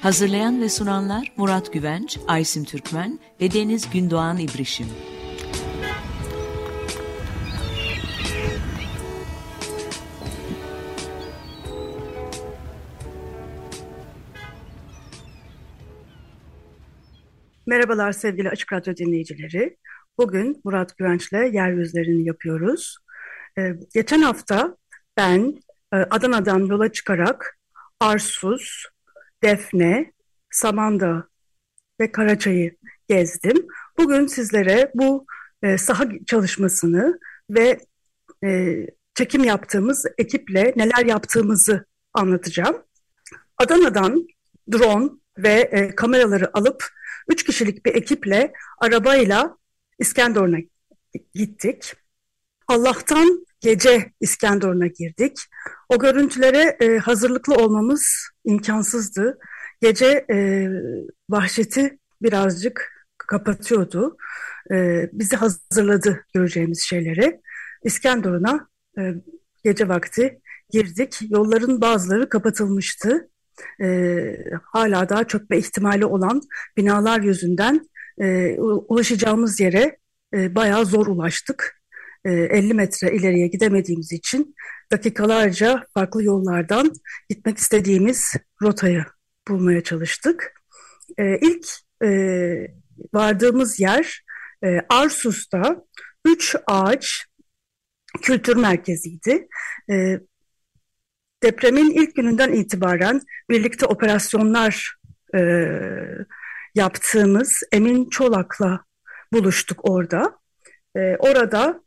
Hazırlayan ve sunanlar Murat Güvenç, Aysim Türkmen ve Deniz Gündoğan İbrişim Merhabalar sevgili Açık Radyo dinleyicileri. Bugün Murat Güvenç'le yeryüzlerini yapıyoruz. Ee, geçen hafta ben e, Adana'dan yola çıkarak Arsuz, Defne, Samandağ ve Karaçay'ı gezdim. Bugün sizlere bu e, saha çalışmasını ve e, çekim yaptığımız ekiple neler yaptığımızı anlatacağım. Adana'dan drone ve e, kameraları alıp üç kişilik bir ekiple arabayla İskenderun'a gittik. Allah'tan gece İskenderun'a girdik. O görüntülere e, hazırlıklı olmamız imkansızdı. Gece e, vahşeti birazcık kapatıyordu. E, bizi hazırladı göreceğimiz şeylere. İskenderun'a e, gece vakti girdik. Yolların bazıları kapatılmıştı. E, hala daha çökme ihtimali olan binalar yüzünden e, ulaşacağımız yere e, bayağı zor ulaştık. E, 50 metre ileriye gidemediğimiz için dakikalarca farklı yollardan gitmek istediğimiz rotayı bulmaya çalıştık. E, ilk e, vardığımız yer e, Arsus'ta Üç Ağaç Kültür Merkezi'ydi. E, depremin ilk gününden itibaren birlikte operasyonlar e, yaptığımız Emin Çolak'la buluştuk orada. E, orada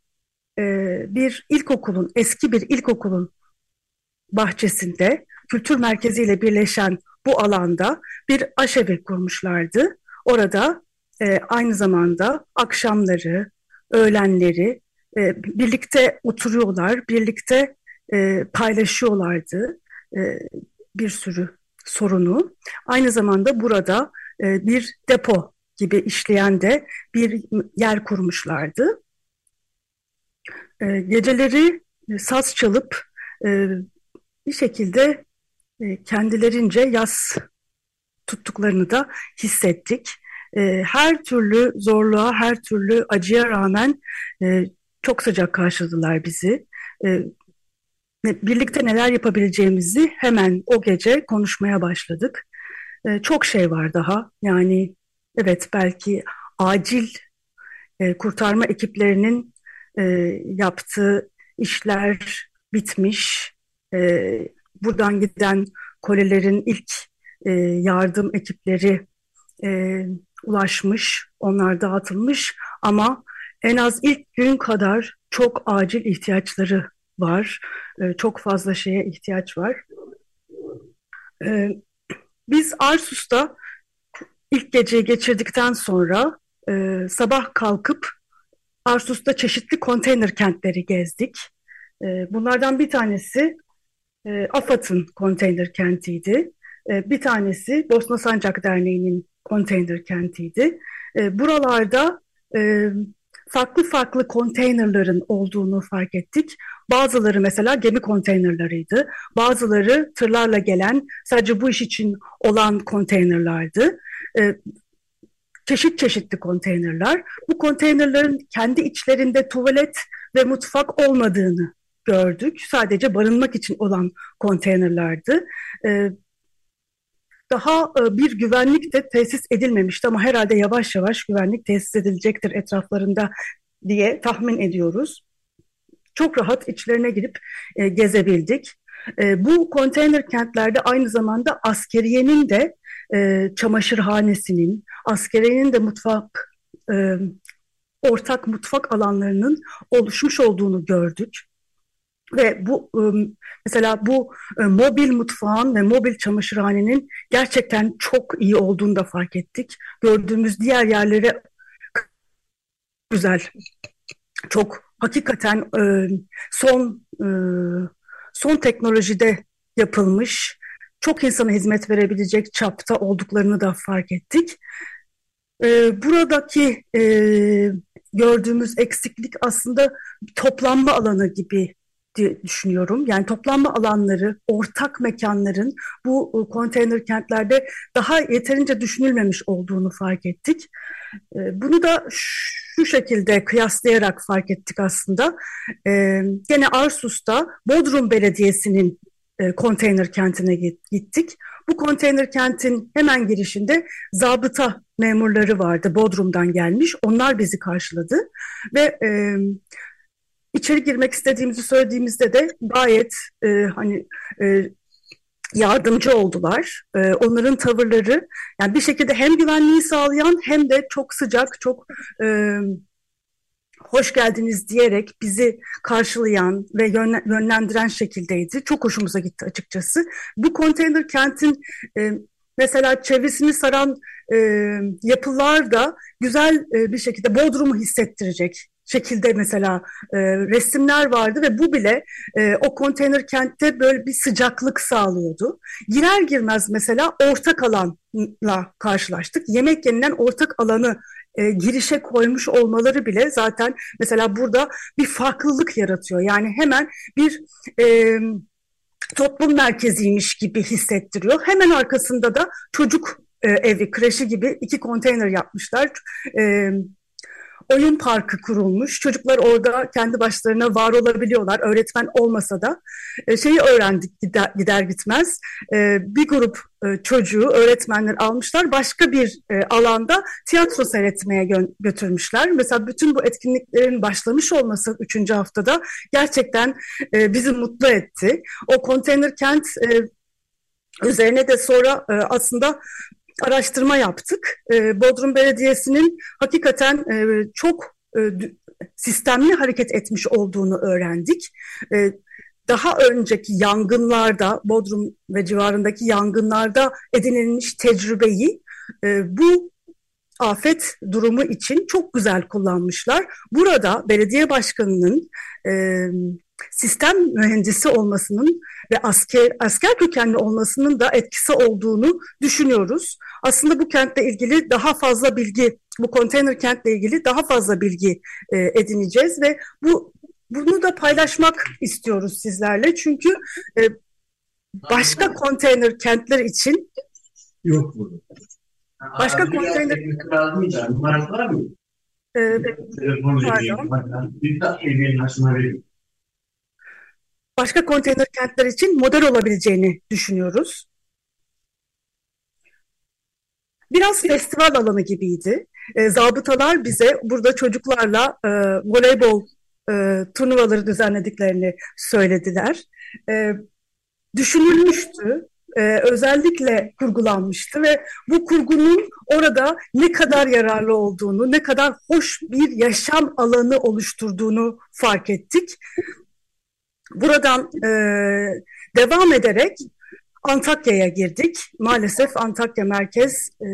e, bir ilkokulun, eski bir ilkokulun bahçesinde kültür merkeziyle birleşen bu alanda bir aşevi kurmuşlardı. Orada e, aynı zamanda akşamları, öğlenleri e, birlikte oturuyorlar, birlikte e, paylaşıyorlardı e, bir sürü sorunu. Aynı zamanda burada e, bir depo gibi işleyen de bir yer kurmuşlardı. E, geceleri saz çalıp e, bir şekilde e, kendilerince yaz tuttuklarını da hissettik. E, her türlü zorluğa, her türlü acıya rağmen e, çok sıcak karşıladılar bizi. E, birlikte neler yapabileceğimizi hemen o gece konuşmaya başladık. E, çok şey var daha. Yani evet belki acil e, kurtarma ekiplerinin e, yaptığı işler bitmiş. E, buradan giden kolelerin ilk e, yardım ekipleri e, ulaşmış, onlar dağıtılmış ama en az ilk gün kadar çok acil ihtiyaçları var. E, çok fazla şeye ihtiyaç var. E, biz Arsus'ta ilk geceyi geçirdikten sonra e, sabah kalkıp Arsus'ta çeşitli konteyner kentleri gezdik. E, bunlardan bir tanesi e, AFAD'ın konteyner kentiydi. E, bir tanesi Bosna Sancak Derneği'nin konteyner kentiydi. E, buralarda e, farklı farklı konteynerların olduğunu fark ettik. Bazıları mesela gemi konteynerlarıydı. Bazıları tırlarla gelen sadece bu iş için olan konteynerlardı. Çeşit çeşitli konteynerler. Bu konteynerların kendi içlerinde tuvalet ve mutfak olmadığını gördük. Sadece barınmak için olan konteynerlardı. E, daha e, bir güvenlik de tesis edilmemişti ama herhalde yavaş yavaş güvenlik tesis edilecektir etraflarında diye tahmin ediyoruz. Çok rahat içlerine girip e, gezebildik. E, bu konteyner kentlerde aynı zamanda askeriyenin de çamaşırhanesinin, askeriyenin de mutfak, e, ortak mutfak alanlarının oluşmuş olduğunu gördük. Ve bu mesela bu mobil mutfağın ve mobil çamaşırhanenin gerçekten çok iyi olduğunu da fark ettik. Gördüğümüz diğer yerlere güzel, çok hakikaten son son teknolojide yapılmış, çok insana hizmet verebilecek çapta olduklarını da fark ettik. Buradaki gördüğümüz eksiklik aslında toplanma alanı gibi düşünüyorum. Yani toplanma alanları, ortak mekanların bu e, konteyner kentlerde daha yeterince düşünülmemiş olduğunu fark ettik. E, bunu da şu şekilde kıyaslayarak fark ettik aslında. E, gene Arsus'ta Bodrum Belediyesi'nin konteyner kentine gittik. Bu konteyner kentin hemen girişinde zabıta memurları vardı. Bodrum'dan gelmiş. Onlar bizi karşıladı ve içeri girmek istediğimizi söylediğimizde de gayet e, hani e, yardımcı oldular. E, onların tavırları yani bir şekilde hem güvenliği sağlayan hem de çok sıcak, çok e, hoş geldiniz diyerek bizi karşılayan ve yönlendiren şekildeydi. Çok hoşumuza gitti açıkçası. Bu konteyner kentin e, mesela çevresini saran e, yapılar da güzel e, bir şekilde Bodrum'u hissettirecek şekilde mesela e, resimler vardı ve bu bile e, o konteyner kentte böyle bir sıcaklık sağlıyordu. Girer girmez mesela ortak alanla karşılaştık. Yemek yenilen ortak alanı e, girişe koymuş olmaları bile zaten mesela burada bir farklılık yaratıyor. Yani hemen bir e, toplum merkeziymiş gibi hissettiriyor. Hemen arkasında da çocuk e, evi, kreşi gibi iki konteyner yapmışlar. E, oyun parkı kurulmuş. Çocuklar orada kendi başlarına var olabiliyorlar. Öğretmen olmasa da e, şeyi öğrendik gider, gider gitmez. E, bir grup e, çocuğu öğretmenler almışlar. Başka bir alanda tiyatro seyretmeye gö götürmüşler. Mesela bütün bu etkinliklerin başlamış olması üçüncü haftada gerçekten e, bizi mutlu etti. O konteyner kent Üzerine de sonra aslında araştırma yaptık. E, Bodrum Belediyesi'nin hakikaten e, çok e, sistemli hareket etmiş olduğunu öğrendik. E, daha önceki yangınlarda, Bodrum ve civarındaki yangınlarda edinilmiş tecrübeyi bu afet durumu için çok güzel kullanmışlar. Burada belediye başkanının sistem mühendisi olmasının ve asker asker kökenli olmasının da etkisi olduğunu düşünüyoruz. Aslında bu kentle ilgili daha fazla bilgi, bu konteyner kentle ilgili daha fazla bilgi e, edineceğiz ve bu bunu da paylaşmak istiyoruz sizlerle. Çünkü e, başka konteyner kentler için yok burada. Başka konteyner. Bir dakika başka konteyner kentler için model olabileceğini düşünüyoruz. Biraz festival alanı gibiydi. E, zabıtalar bize burada çocuklarla e, voleybol e, turnuvaları düzenlediklerini söylediler. E, düşünülmüştü, e, özellikle kurgulanmıştı ve bu kurgunun orada ne kadar yararlı olduğunu, ne kadar hoş bir yaşam alanı oluşturduğunu fark ettik. Buradan e, devam ederek Antakya'ya girdik. Maalesef Antakya merkez e,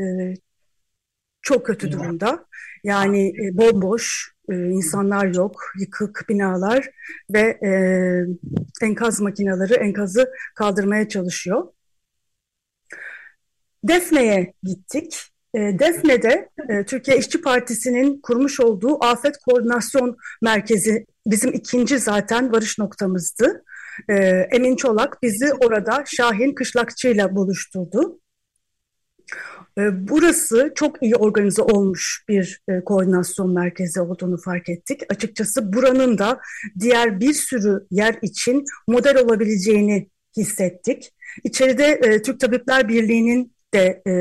çok kötü durumda. Yani e, bomboş, e, insanlar yok, yıkık binalar ve e, enkaz makineleri enkazı kaldırmaya çalışıyor. Defne'ye gittik. E, Defne'de e, Türkiye İşçi Partisi'nin kurmuş olduğu Afet Koordinasyon Merkezi bizim ikinci zaten varış noktamızdı. E, Emin Çolak bizi orada Şahin Kışlakçı ile buluşturdu. Burası çok iyi organize olmuş bir koordinasyon merkezi olduğunu fark ettik. Açıkçası buranın da diğer bir sürü yer için model olabileceğini hissettik. İçeride Türk Tabipler Birliği'nin de e,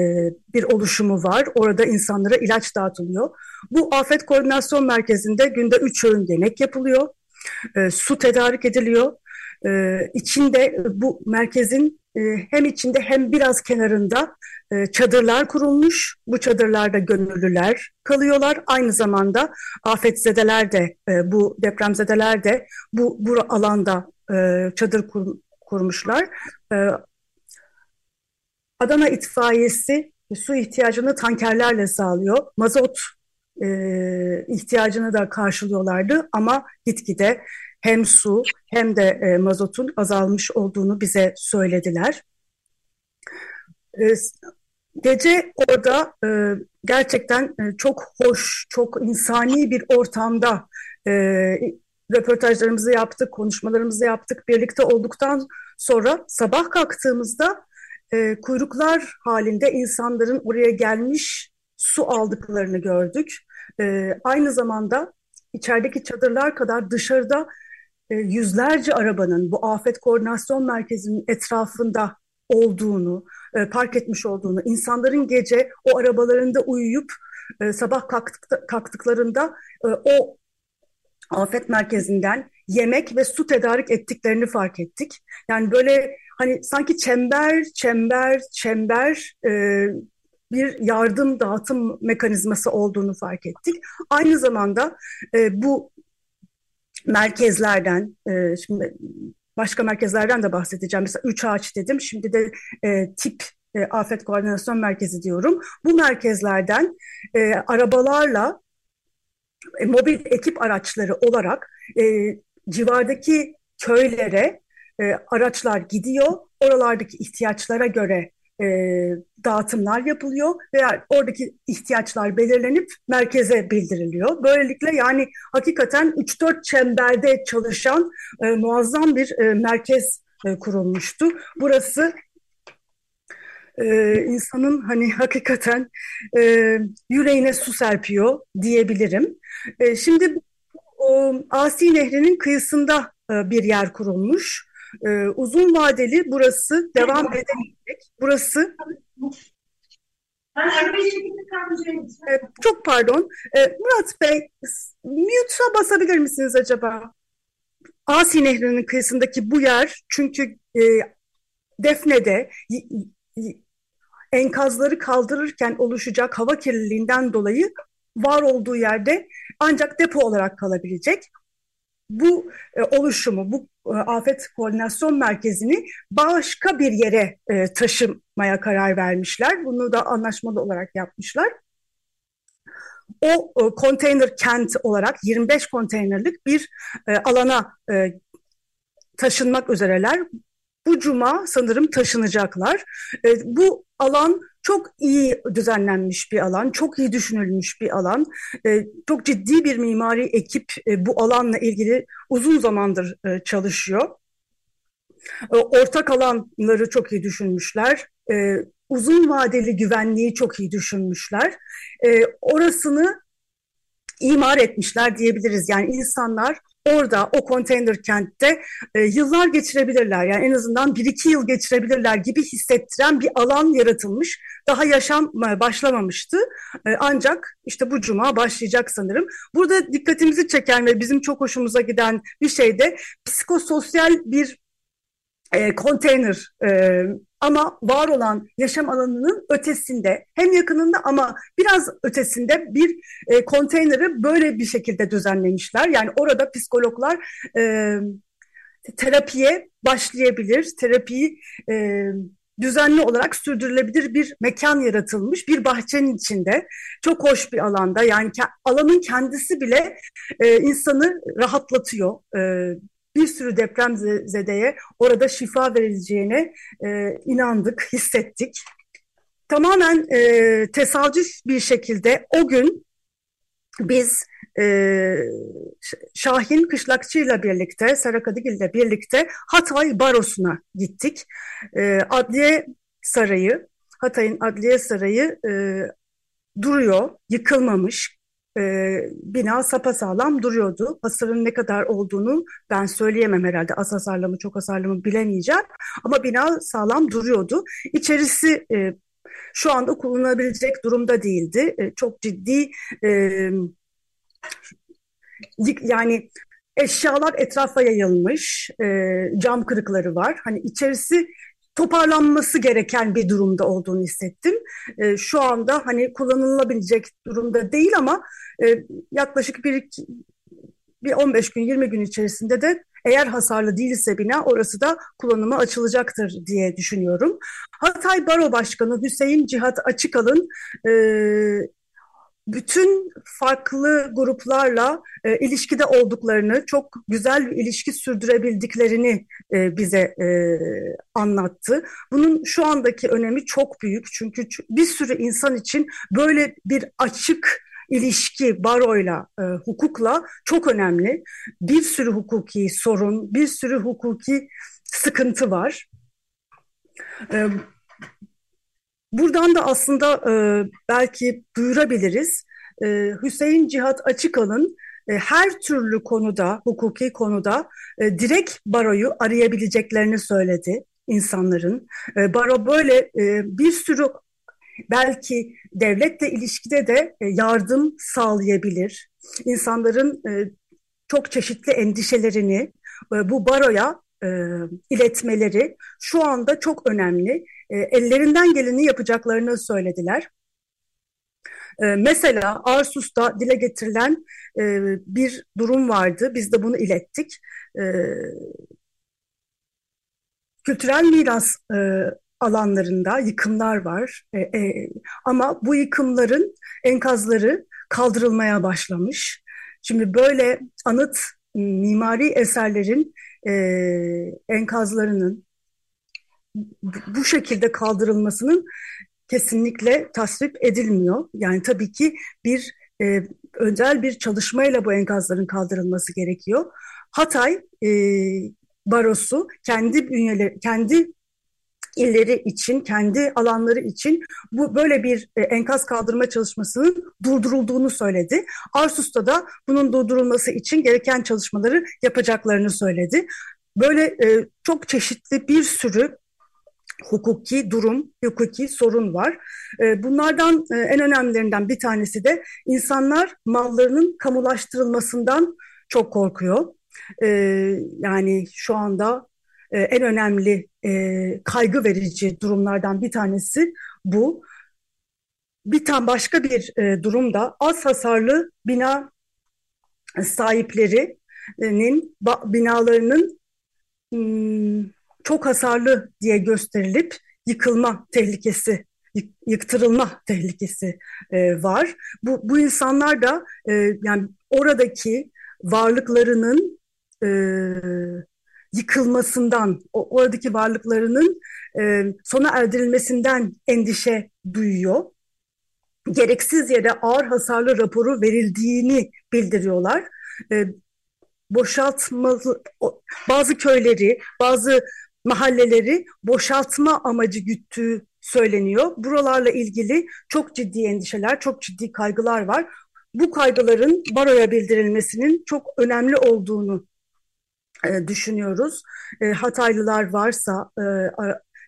bir oluşumu var. Orada insanlara ilaç dağıtılıyor. Bu afet koordinasyon merkezinde günde üç öğün yemek yapılıyor. E, su tedarik ediliyor. E, içinde bu merkezin e, hem içinde hem biraz kenarında e, çadırlar kurulmuş. Bu çadırlarda gönüllüler kalıyorlar. Aynı zamanda afetzedeler de e, bu depremzedeler de bu, bu alanda e, çadır kur, kurmuşlar. E, Adana itfaiyesi su ihtiyacını tankerlerle sağlıyor. Mazot e, ihtiyacını da karşılıyorlardı ama gitgide hem su hem de e, mazotun azalmış olduğunu bize söylediler. E, gece orada e, gerçekten e, çok hoş, çok insani bir ortamda e, röportajlarımızı yaptık, konuşmalarımızı yaptık. Birlikte olduktan sonra sabah kalktığımızda e, kuyruklar halinde insanların oraya gelmiş su aldıklarını gördük. E, aynı zamanda içerideki çadırlar kadar dışarıda yüzlerce arabanın bu afet koordinasyon merkezinin etrafında olduğunu, e, park etmiş olduğunu, insanların gece o arabalarında uyuyup e, sabah kalktık, kalktıklarında e, o afet merkezinden yemek ve su tedarik ettiklerini fark ettik. Yani böyle hani sanki çember, çember, çember e, bir yardım dağıtım mekanizması olduğunu fark ettik. Aynı zamanda e, bu merkezlerden, e, şimdi başka merkezlerden de bahsedeceğim. Mesela üç ağaç dedim, şimdi de e, tip e, afet koordinasyon merkezi diyorum. Bu merkezlerden e, arabalarla e, mobil ekip araçları olarak e, civardaki köylere e, araçlar gidiyor. Oralardaki ihtiyaçlara göre e, dağıtımlar yapılıyor veya oradaki ihtiyaçlar belirlenip merkeze bildiriliyor. Böylelikle yani hakikaten 3-4 çemberde çalışan e, muazzam bir e, merkez e, kurulmuştu. Burası e, insanın hani hakikaten e, yüreğine su serpiyor diyebilirim. E, şimdi o Asi Nehri'nin kıyısında e, bir yer kurulmuş. E, uzun vadeli burası devam edemeyecek. Burası e, çok pardon. E, Murat Bey, mute'a basabilir misiniz acaba? Asi Nehri'nin kıyısındaki bu yer çünkü e, Defne'de enkazları kaldırırken oluşacak hava kirliliğinden dolayı var olduğu yerde ancak depo olarak kalabilecek. Bu e, oluşumu, bu e, afet koordinasyon merkezini başka bir yere e, taşımaya karar vermişler. Bunu da anlaşmalı olarak yapmışlar. O konteyner kent olarak 25 konteynerlik bir alana taşınmak üzereler. Bu cuma sanırım taşınacaklar. Bu alan çok iyi düzenlenmiş bir alan, çok iyi düşünülmüş bir alan. E, çok ciddi bir mimari ekip e, bu alanla ilgili uzun zamandır e, çalışıyor. E, ortak alanları çok iyi düşünmüşler. E, uzun vadeli güvenliği çok iyi düşünmüşler. Orasını imar etmişler diyebiliriz. Yani insanlar orada o konteyner kentte e, yıllar geçirebilirler. Yani en azından bir iki yıl geçirebilirler gibi hissettiren bir alan yaratılmış. Daha yaşam e, başlamamıştı. E, ancak işte bu cuma başlayacak sanırım. Burada dikkatimizi çeken ve bizim çok hoşumuza giden bir şey de psikososyal bir e, konteyner e, ama var olan yaşam alanının ötesinde hem yakınında ama biraz ötesinde bir e, konteyneri böyle bir şekilde düzenlemişler. Yani orada psikologlar e, terapiye başlayabilir, terapiyi e, düzenli olarak sürdürülebilir bir mekan yaratılmış bir bahçenin içinde. Çok hoş bir alanda yani alanın kendisi bile e, insanı rahatlatıyor. E, bir sürü deprem zedeye orada şifa verileceğine e, inandık, hissettik. Tamamen e, tesadüf bir şekilde o gün biz e, Şahin Kışlakçı ile birlikte, Sarakadigil ile birlikte Hatay Barosu'na gittik. E, Adliye Sarayı, Hatay'ın Adliye Sarayı e, duruyor, yıkılmamış, e, bina sapasağlam duruyordu. Hasarın ne kadar olduğunu ben söyleyemem herhalde. Az hasarlı mı çok hasarlı mı bilemeyeceğim. Ama bina sağlam duruyordu. İçerisi e, şu anda kullanılabilecek durumda değildi. E, çok ciddi e, yani eşyalar etrafa yayılmış, e, cam kırıkları var. Hani içerisi toparlanması gereken bir durumda olduğunu hissettim. E, şu anda hani kullanılabilecek durumda değil ama e, yaklaşık bir, bir 15 gün 20 gün içerisinde de Eğer hasarlı değilse bina orası da kullanıma açılacaktır diye düşünüyorum. Hatay Baro Başkanı Hüseyin Cihat Açıkalın e, bütün farklı gruplarla e, ilişkide olduklarını, çok güzel bir ilişki sürdürebildiklerini e, bize e, anlattı. Bunun şu andaki önemi çok büyük çünkü bir sürü insan için böyle bir açık ilişki baroyla, e, hukukla çok önemli. Bir sürü hukuki sorun, bir sürü hukuki sıkıntı var. E, Buradan da aslında e, belki duyurabiliriz. E, Hüseyin Cihat Açıkalın e, her türlü konuda, hukuki konuda e, direkt baroyu arayabileceklerini söyledi insanların. E, baro böyle e, bir sürü belki devletle ilişkide de e, yardım sağlayabilir. İnsanların e, çok çeşitli endişelerini e, bu baroya e, iletmeleri şu anda çok önemli. E, ellerinden geleni yapacaklarını söylediler. E, mesela Arsus'ta dile getirilen e, bir durum vardı. Biz de bunu ilettik. E, kültürel miras alanlarında yıkımlar var. Ama bu yıkımların enkazları kaldırılmaya başlamış. Şimdi böyle anıt mimari eserlerin enkazlarının bu şekilde kaldırılmasının kesinlikle tasvip edilmiyor. Yani tabii ki bir e, özel bir çalışmayla bu enkazların kaldırılması gerekiyor. Hatay e, barosu kendi bünyeleri, kendi illeri için, kendi alanları için bu böyle bir e, enkaz kaldırma çalışmasının durdurulduğunu söyledi. Arsus'ta da bunun durdurulması için gereken çalışmaları yapacaklarını söyledi. Böyle e, çok çeşitli bir sürü hukuki durum, hukuki sorun var. E, bunlardan e, en önemlilerinden bir tanesi de insanlar mallarının kamulaştırılmasından çok korkuyor. E, yani şu anda en önemli kaygı verici durumlardan bir tanesi bu. Bir tane başka bir durum da az hasarlı bina sahiplerinin binalarının hmm, çok hasarlı diye gösterilip yıkılma tehlikesi, yıktırılma tehlikesi e, var. Bu, bu insanlar da e, yani oradaki varlıklarının e, yıkılmasından, o, oradaki varlıklarının e, sona erdirilmesinden endişe duyuyor. Gereksiz yere ağır hasarlı raporu verildiğini bildiriyorlar. E, boşaltmalı bazı köyleri, bazı mahalleleri boşaltma amacı güttüğü söyleniyor. Buralarla ilgili çok ciddi endişeler, çok ciddi kaygılar var. Bu kaygıların baroya bildirilmesinin çok önemli olduğunu e, düşünüyoruz. E, Hataylılar varsa e,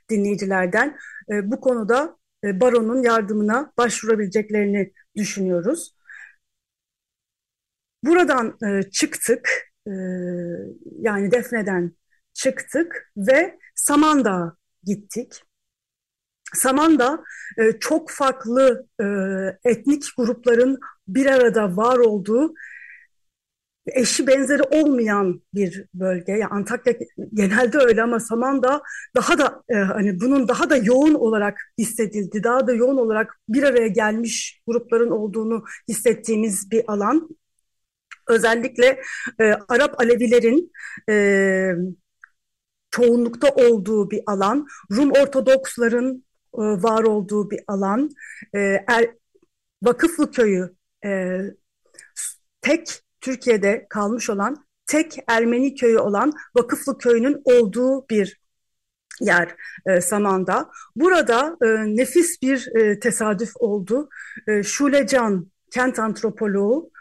dinleyicilerden e, bu konuda e, baronun yardımına başvurabileceklerini düşünüyoruz. Buradan e, çıktık, e, yani Defne'den çıktık ve Samandağ'a gittik. Samandağ e, çok farklı e, etnik grupların bir arada var olduğu eşi benzeri olmayan bir bölge. Yani Antakya genelde öyle ama Samandağ daha da e, hani bunun daha da yoğun olarak hissedildi. Daha da yoğun olarak bir araya gelmiş grupların olduğunu hissettiğimiz bir alan. Özellikle e, Arap Alevilerin e, çoğunlukta olduğu bir alan, Rum Ortodoksların e, var olduğu bir alan, e, er, Vakıflı Köyü e, tek Türkiye'de kalmış olan tek Ermeni köyü olan Vakıflı Köyü'nün olduğu bir yer e, Saman'da. Burada e, nefis bir e, tesadüf oldu. E, Şulecan kent antropoloğu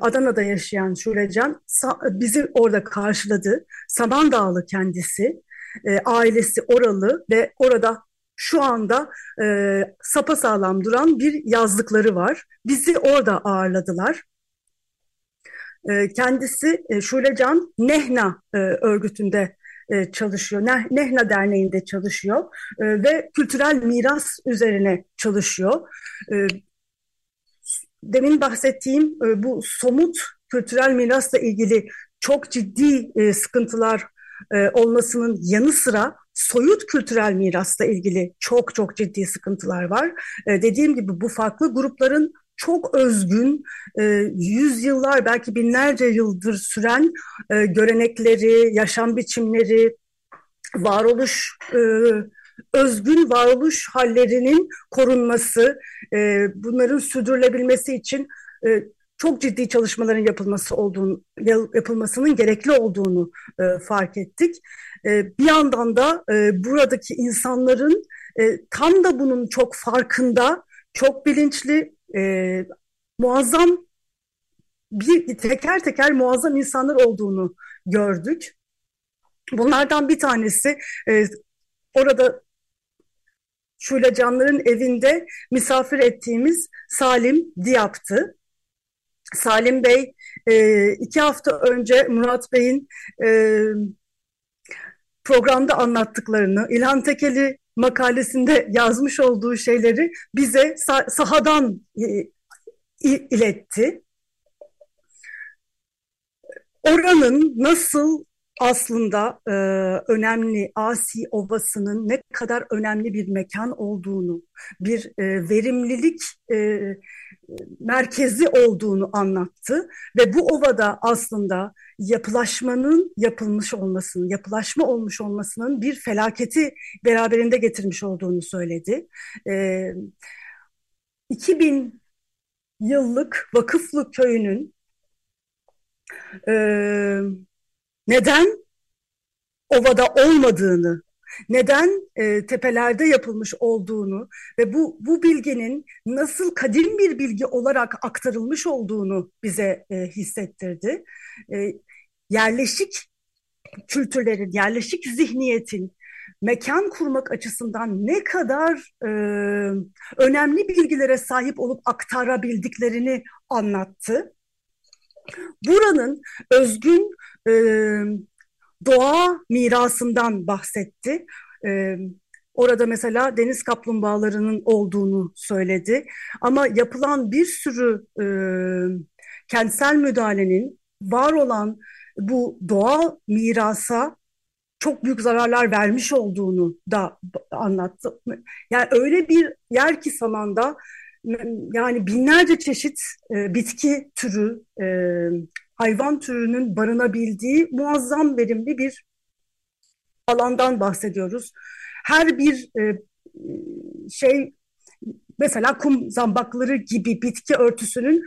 Adana'da yaşayan Şulecan bizi orada karşıladı. Samandağlı kendisi, e, ailesi oralı ve orada şu anda e, sapasağlam duran bir yazlıkları var. Bizi orada ağırladılar. E, kendisi e, Şulecan Nehna e, örgütünde e, çalışıyor. Ne, Nehna Derneği'nde çalışıyor e, ve kültürel miras üzerine çalışıyor. E, demin bahsettiğim e, bu somut kültürel mirasla ilgili çok ciddi e, sıkıntılar e, olmasının yanı sıra soyut kültürel mirasla ilgili çok çok ciddi sıkıntılar var. E, dediğim gibi bu farklı grupların çok özgün, e, yüzyıllar belki binlerce yıldır süren e, görenekleri, yaşam biçimleri, varoluş e, özgün varoluş hallerinin korunması, e, bunların sürdürülebilmesi için e, çok ciddi çalışmaların yapılması olduğunu, yapılmasının gerekli olduğunu e, fark ettik. E, bir yandan da e, buradaki insanların e, tam da bunun çok farkında, çok bilinçli, e, muazzam bir teker teker muazzam insanlar olduğunu gördük. Bunlardan bir tanesi e, orada Şule Canlar'ın evinde misafir ettiğimiz Salim Diyap'tı. Salim Bey e, iki hafta önce Murat Bey'in e, programda anlattıklarını, İlhan Tekeli makalesinde yazmış olduğu şeyleri bize sah sahadan e, iletti. Oranın nasıl aslında e, önemli Asi Ovası'nın ne kadar önemli bir mekan olduğunu, bir e, verimlilik e, merkezi olduğunu anlattı ve bu ovada aslında yapılaşmanın yapılmış olmasının, yapılaşma olmuş olmasının bir felaketi beraberinde getirmiş olduğunu söyledi. E, 2000 yıllık Vakıflı Köyü'nün e, neden ovada olmadığını, neden e, tepelerde yapılmış olduğunu ve bu bu bilginin nasıl kadim bir bilgi olarak aktarılmış olduğunu bize e, hissettirdi. E, yerleşik kültürlerin, yerleşik zihniyetin mekan kurmak açısından ne kadar e, önemli bilgilere sahip olup aktarabildiklerini anlattı. Buranın özgün e, doğa mirasından bahsetti. E, orada mesela deniz kaplumbağalarının olduğunu söyledi. Ama yapılan bir sürü e, kentsel müdahalenin var olan bu doğa mirasa çok büyük zararlar vermiş olduğunu da anlattı. Yani öyle bir yer ki Saman'da yani binlerce çeşit e, bitki türü, e, hayvan türünün barınabildiği muazzam verimli bir alandan bahsediyoruz. Her bir e, şey mesela kum zambakları gibi bitki örtüsünün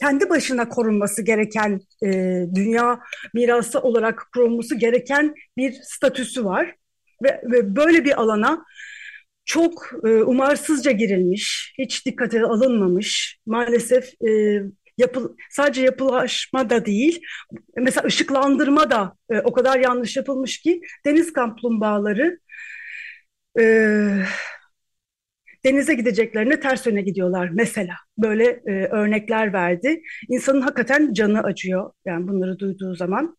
kendi başına korunması gereken e, dünya mirası olarak korunması gereken bir statüsü var ve, ve böyle bir alana çok e, umarsızca girilmiş, hiç dikkate alınmamış. Maalesef e, yapı, sadece yapılaşma da değil, mesela ışıklandırma da e, o kadar yanlış yapılmış ki deniz kaplumbağaları e, denize gideceklerine ters yöne gidiyorlar mesela. Böyle e, örnekler verdi. İnsanın hakikaten canı acıyor yani bunları duyduğu zaman.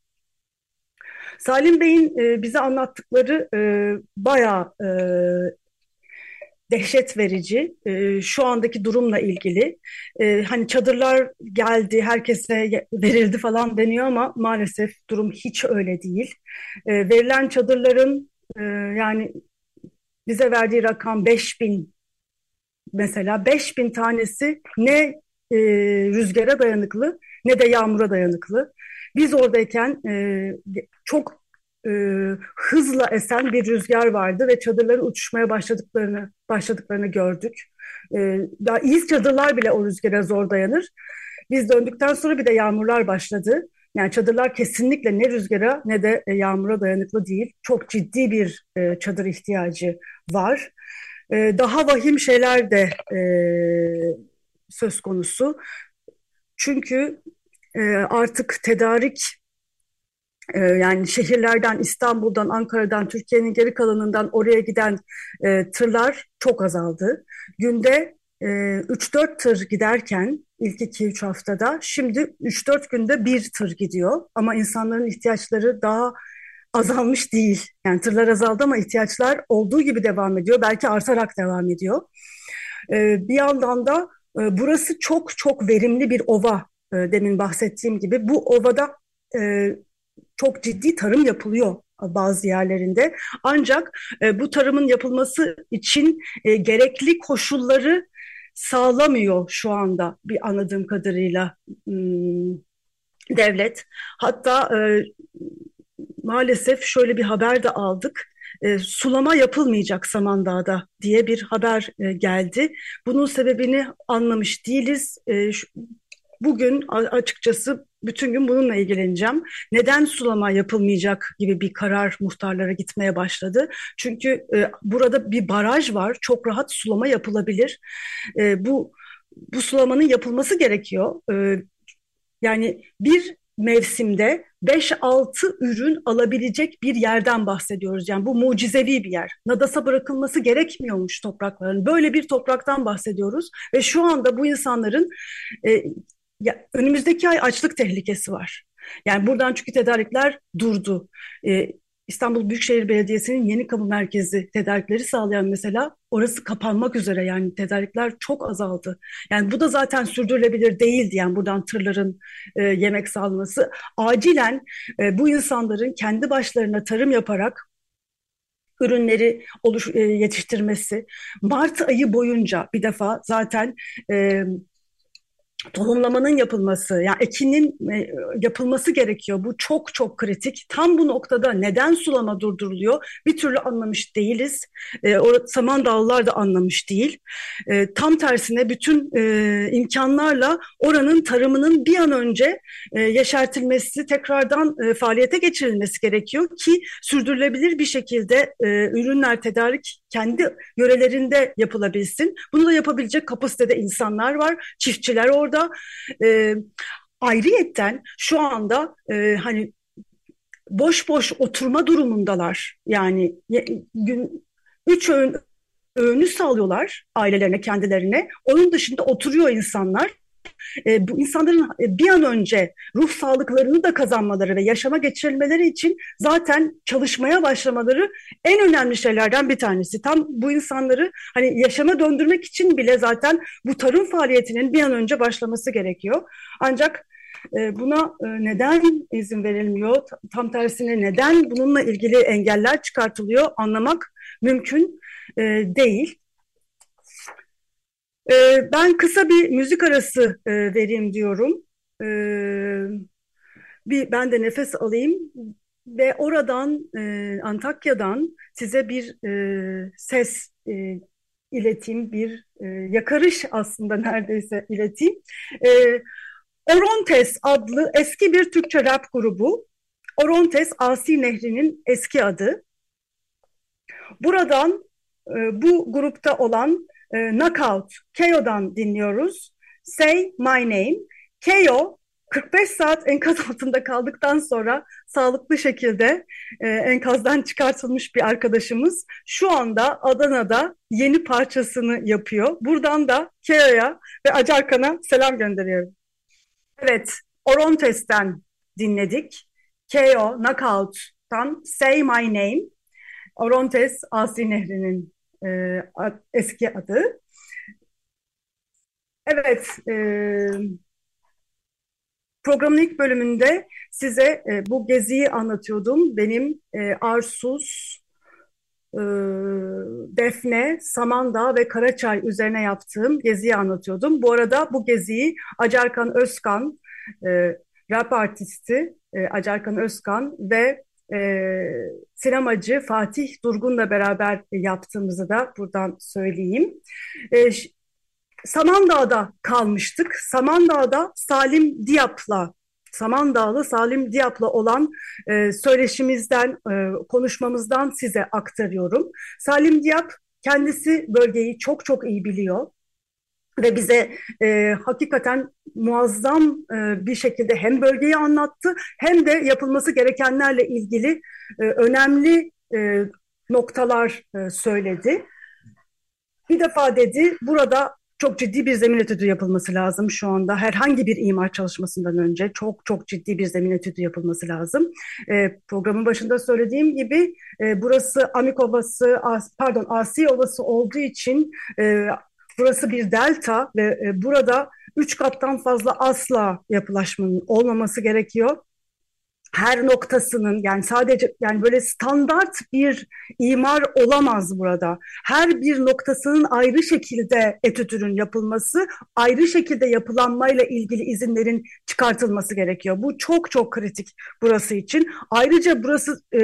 Salim Bey'in e, bize anlattıkları e, bayağı e, dehşet verici e, şu andaki durumla ilgili. E, hani çadırlar geldi, herkese verildi falan deniyor ama maalesef durum hiç öyle değil. E, verilen çadırların e, yani bize verdiği rakam 5000 mesela 5000 tanesi ne e, rüzgara dayanıklı ne de yağmura dayanıklı. Biz oradayken e, çok e, hızla esen bir rüzgar vardı ve çadırların uçuşmaya başladıklarını başladıklarını gördük. E, daha iyi çadırlar bile o rüzgara zor dayanır. Biz döndükten sonra bir de yağmurlar başladı. Yani çadırlar kesinlikle ne rüzgara ne de e, yağmura dayanıklı değil. Çok ciddi bir e, çadır ihtiyacı var. E, daha vahim şeyler de e, söz konusu. Çünkü e, artık tedarik yani şehirlerden, İstanbul'dan, Ankara'dan, Türkiye'nin geri kalanından oraya giden e, tırlar çok azaldı. Günde e, 3-4 tır giderken ilk 2-3 haftada şimdi 3-4 günde bir tır gidiyor. Ama insanların ihtiyaçları daha azalmış değil. Yani tırlar azaldı ama ihtiyaçlar olduğu gibi devam ediyor. Belki artarak devam ediyor. E, bir yandan da e, burası çok çok verimli bir ova e, demin bahsettiğim gibi bu ovada e, çok ciddi tarım yapılıyor bazı yerlerinde. Ancak e, bu tarımın yapılması için e, gerekli koşulları sağlamıyor şu anda bir anladığım kadarıyla hmm, devlet. Hatta e, maalesef şöyle bir haber de aldık. E, sulama yapılmayacak Samandağ'da diye bir haber e, geldi. Bunun sebebini anlamış değiliz. E, şu, bugün açıkçası bütün gün bununla ilgileneceğim. Neden sulama yapılmayacak gibi bir karar muhtarlara gitmeye başladı. Çünkü e, burada bir baraj var. Çok rahat sulama yapılabilir. E, bu bu sulamanın yapılması gerekiyor. E, yani bir mevsimde 5-6 ürün alabilecek bir yerden bahsediyoruz. Yani bu mucizevi bir yer. Nadasa bırakılması gerekmiyormuş toprakların. Böyle bir topraktan bahsediyoruz ve şu anda bu insanların e, ya, önümüzdeki ay açlık tehlikesi var. Yani buradan çünkü tedarikler durdu. Ee, İstanbul Büyükşehir Belediyesi'nin yeni kamu merkezi tedarikleri sağlayan mesela orası kapanmak üzere yani tedarikler çok azaldı. Yani bu da zaten sürdürülebilir değildi yani buradan tırların e, yemek sağlaması. Acilen e, bu insanların kendi başlarına tarım yaparak ürünleri oluş, e, yetiştirmesi. Mart ayı boyunca bir defa zaten e, tohumlamanın yapılması, yani ekinin e, yapılması gerekiyor. Bu çok çok kritik. Tam bu noktada neden sulama durduruluyor bir türlü anlamış değiliz. E, o Samandağlılar da anlamış değil. E, tam tersine bütün e, imkanlarla oranın tarımının bir an önce e, yeşertilmesi, tekrardan e, faaliyete geçirilmesi gerekiyor ki sürdürülebilir bir şekilde e, ürünler tedarik kendi yörelerinde yapılabilsin. Bunu da yapabilecek kapasitede insanlar var, çiftçiler orada. E, ayrıyetten şu anda e, hani boş boş oturma durumundalar. Yani gün üç öğün öğünü sağlıyorlar ailelerine, kendilerine. Onun dışında oturuyor insanlar e, bu insanların e, bir an önce ruh sağlıklarını da kazanmaları ve yaşama geçirilmeleri için zaten çalışmaya başlamaları en önemli şeylerden bir tanesi. Tam bu insanları hani yaşama döndürmek için bile zaten bu tarım faaliyetinin bir an önce başlaması gerekiyor. Ancak e, Buna e, neden izin verilmiyor? Tam tersine neden bununla ilgili engeller çıkartılıyor anlamak mümkün değil. E, ben kısa bir müzik arası e, vereyim diyorum. E, bir ben de nefes alayım ve oradan e, Antakya'dan size bir e, ses e, ileteyim, bir e, yakarış aslında neredeyse ileteyim. E, Orontes adlı eski bir Türkçe rap grubu. Orontes Asi Nehri'nin eski adı. Buradan e, bu grupta olan e, Knockout, Keo'dan dinliyoruz. Say My Name. Keo 45 saat enkaz altında kaldıktan sonra sağlıklı şekilde e, enkazdan çıkartılmış bir arkadaşımız şu anda Adana'da yeni parçasını yapıyor. Buradan da Keo'ya ve Acarkan'a selam gönderiyorum. Evet, Orontes'ten dinledik. Keo Knockout'tan Say My Name. Orontes Asi Nehri'nin e, eski adı. Evet, e, programın ilk bölümünde size e, bu geziyi anlatıyordum. Benim e, Arsuz, e, Defne, Samandağ ve Karaçay üzerine yaptığım geziyi anlatıyordum. Bu arada bu geziyi Acarkan Özkan, e, rap artisti e, Acarkan Özkan ve e, sinemacı Fatih Durgun'la beraber yaptığımızı da buradan söyleyeyim. E, Samandağ'da kalmıştık. Samandağ'da Salim Diyap'la Samandağlı Salim Diyap'la olan e, söyleşimizden, e, konuşmamızdan size aktarıyorum. Salim Diyap kendisi bölgeyi çok çok iyi biliyor ve bize e, hakikaten muazzam e, bir şekilde hem bölgeyi anlattı hem de yapılması gerekenlerle ilgili e, önemli e, noktalar e, söyledi. Bir defa dedi burada çok ciddi bir zemin etüdü yapılması lazım şu anda. Herhangi bir imar çalışmasından önce çok çok ciddi bir zemin etüdü yapılması lazım. E, programın başında söylediğim gibi e, burası Amik Ovası, As, pardon Asi Ovası olduğu için e, Burası bir delta ve e, burada üç kattan fazla asla yapılaşmanın olmaması gerekiyor her noktasının yani sadece yani böyle standart bir imar olamaz burada. Her bir noktasının ayrı şekilde etütürün yapılması, ayrı şekilde yapılanmayla ilgili izinlerin çıkartılması gerekiyor. Bu çok çok kritik burası için. Ayrıca burası e,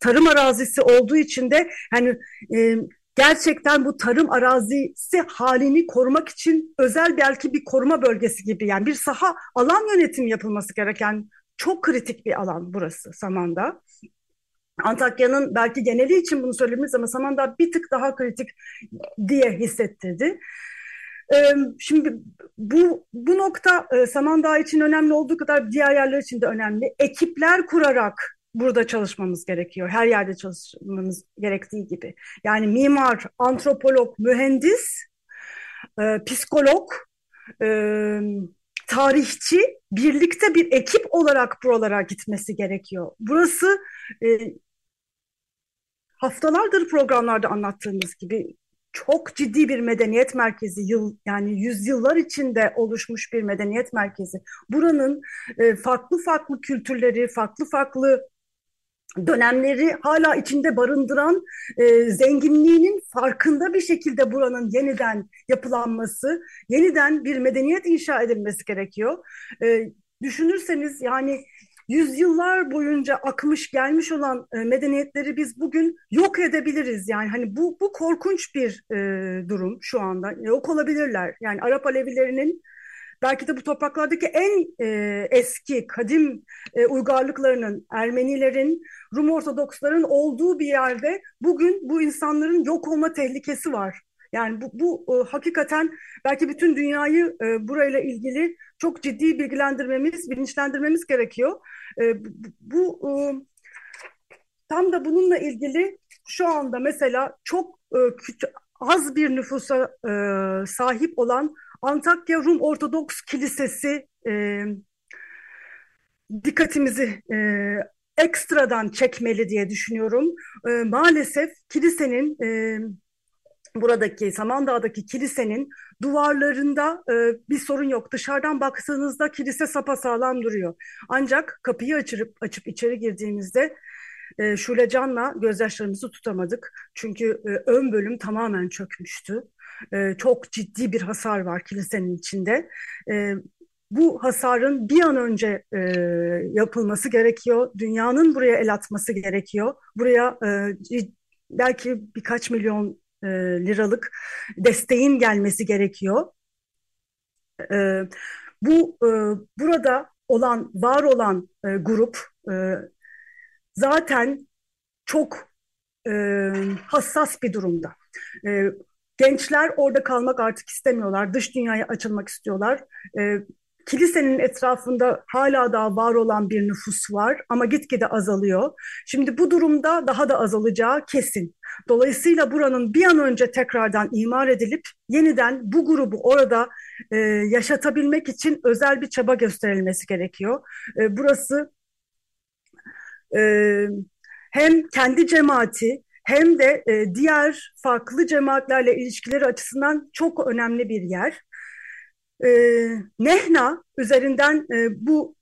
tarım arazisi olduğu için de hani e, gerçekten bu tarım arazisi halini korumak için özel belki bir koruma bölgesi gibi yani bir saha alan yönetimi yapılması gereken çok kritik bir alan burası Samandağ. Antakya'nın belki geneli için bunu söylemeyiz ama Samandağ bir tık daha kritik diye hissettirdi. Şimdi bu bu nokta Samandağ için önemli olduğu kadar diğer yerler için de önemli. Ekipler kurarak burada çalışmamız gerekiyor. Her yerde çalışmamız gerektiği gibi. Yani mimar, antropolog, mühendis, psikolog, tarihçi birlikte bir ekip olarak buralara gitmesi gerekiyor. Burası e, haftalardır programlarda anlattığımız gibi çok ciddi bir medeniyet merkezi yıl yani yüzyıllar içinde oluşmuş bir medeniyet merkezi. Buranın e, farklı farklı kültürleri, farklı farklı dönemleri hala içinde barındıran e, zenginliğinin farkında bir şekilde buranın yeniden yapılanması, yeniden bir medeniyet inşa edilmesi gerekiyor. E, düşünürseniz yani yüzyıllar boyunca akmış gelmiş olan e, medeniyetleri biz bugün yok edebiliriz. Yani hani bu bu korkunç bir e, durum şu anda. Yok olabilirler. Yani Arap Alevilerinin belki de bu topraklardaki en e, eski kadim e, uygarlıklarının, Ermenilerin, Rum Ortodoksların olduğu bir yerde bugün bu insanların yok olma tehlikesi var. Yani bu, bu e, hakikaten belki bütün dünyayı e, burayla ilgili çok ciddi bilgilendirmemiz, bilinçlendirmemiz gerekiyor. E, bu, e, tam da bununla ilgili şu anda mesela çok e, az bir nüfusa e, sahip olan Antakya Rum Ortodoks Kilisesi e, dikkatimizi e, ekstradan çekmeli diye düşünüyorum. E, maalesef kilisenin e, buradaki Samandağ'daki kilisenin duvarlarında e, bir sorun yok. Dışarıdan baktığınızda kilise sapasağlam duruyor. Ancak kapıyı açıp açıp içeri girdiğimizde e, Şule Can'la gözyaşlarımızı tutamadık. Çünkü e, ön bölüm tamamen çökmüştü. E, çok ciddi bir hasar var kilisenin içinde. E, bu hasarın bir an önce e, yapılması gerekiyor. Dünyanın buraya el atması gerekiyor. Buraya e, belki birkaç milyon e, liralık desteğin gelmesi gerekiyor. E, bu e, burada olan, var olan e, grup e, zaten çok e, hassas bir durumda. E, gençler orada kalmak artık istemiyorlar. Dış dünyaya açılmak istiyorlar. E, kilisenin etrafında hala daha var olan bir nüfus var ama gitgide azalıyor. Şimdi bu durumda daha da azalacağı kesin. Dolayısıyla buranın bir an önce tekrardan imar edilip yeniden bu grubu orada e, yaşatabilmek için özel bir çaba gösterilmesi gerekiyor. E, burası e, hem kendi cemaati hem de e, diğer farklı cemaatlerle ilişkileri açısından çok önemli bir yer. E, Nehna üzerinden e, bu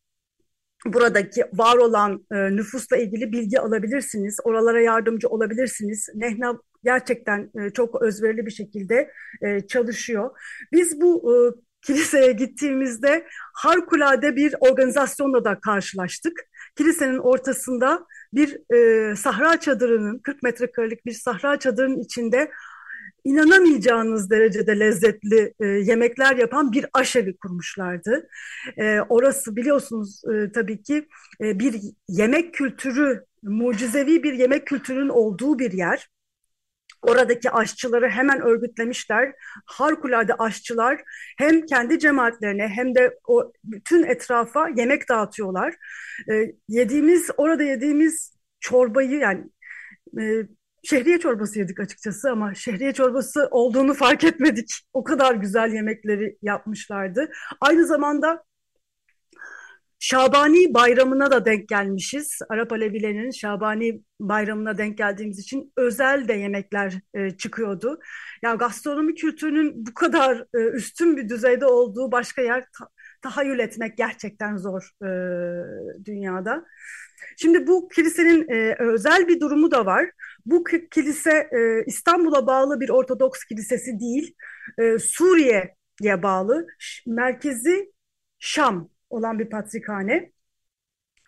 buradaki var olan e, nüfusla ilgili bilgi alabilirsiniz. Oralara yardımcı olabilirsiniz. Nehna gerçekten e, çok özverili bir şekilde e, çalışıyor. Biz bu e, kiliseye gittiğimizde harikulade bir organizasyonla da karşılaştık. Kilisenin ortasında bir e, sahra çadırının, 40 metrekarelik bir sahra çadırının içinde inanamayacağınız derecede lezzetli e, yemekler yapan bir aşevi kurmuşlardı. E, orası biliyorsunuz e, tabii ki e, bir yemek kültürü, mucizevi bir yemek kültürünün olduğu bir yer. Oradaki aşçıları hemen örgütlemişler. Harikulade aşçılar hem kendi cemaatlerine hem de o bütün etrafa yemek dağıtıyorlar. E, yediğimiz, orada yediğimiz çorbayı yani e, şehriye çorbası yedik açıkçası ama şehriye çorbası olduğunu fark etmedik. O kadar güzel yemekleri yapmışlardı. Aynı zamanda Şabani bayramına da denk gelmişiz. Arap Alevilerinin Şabani bayramına denk geldiğimiz için özel de yemekler e, çıkıyordu. Ya gastronomi kültürünün bu kadar e, üstün bir düzeyde olduğu başka yer ta tahayyül etmek gerçekten zor e, dünyada. Şimdi bu kilisenin e, özel bir durumu da var. Bu kilise e, İstanbul'a bağlı bir Ortodoks kilisesi değil, e, Suriye'ye bağlı. Merkezi Şam olan bir patrikhane.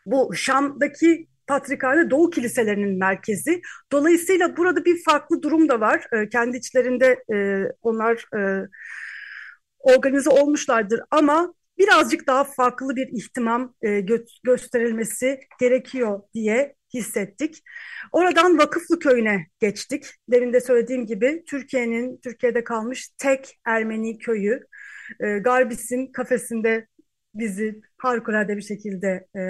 Bu Şam'daki patrikhane Doğu kiliselerinin merkezi. Dolayısıyla burada bir farklı durum da var. E, kendi içlerinde e, onlar e, organize olmuşlardır ama birazcık daha farklı bir ihtimam e, gö gösterilmesi gerekiyor diye hissettik. Oradan Vakıflı Köyü'ne geçtik. Demin de söylediğim gibi Türkiye'nin Türkiye'de kalmış tek Ermeni köyü. E, Garbis'in kafesinde bizi harikulade bir şekilde e,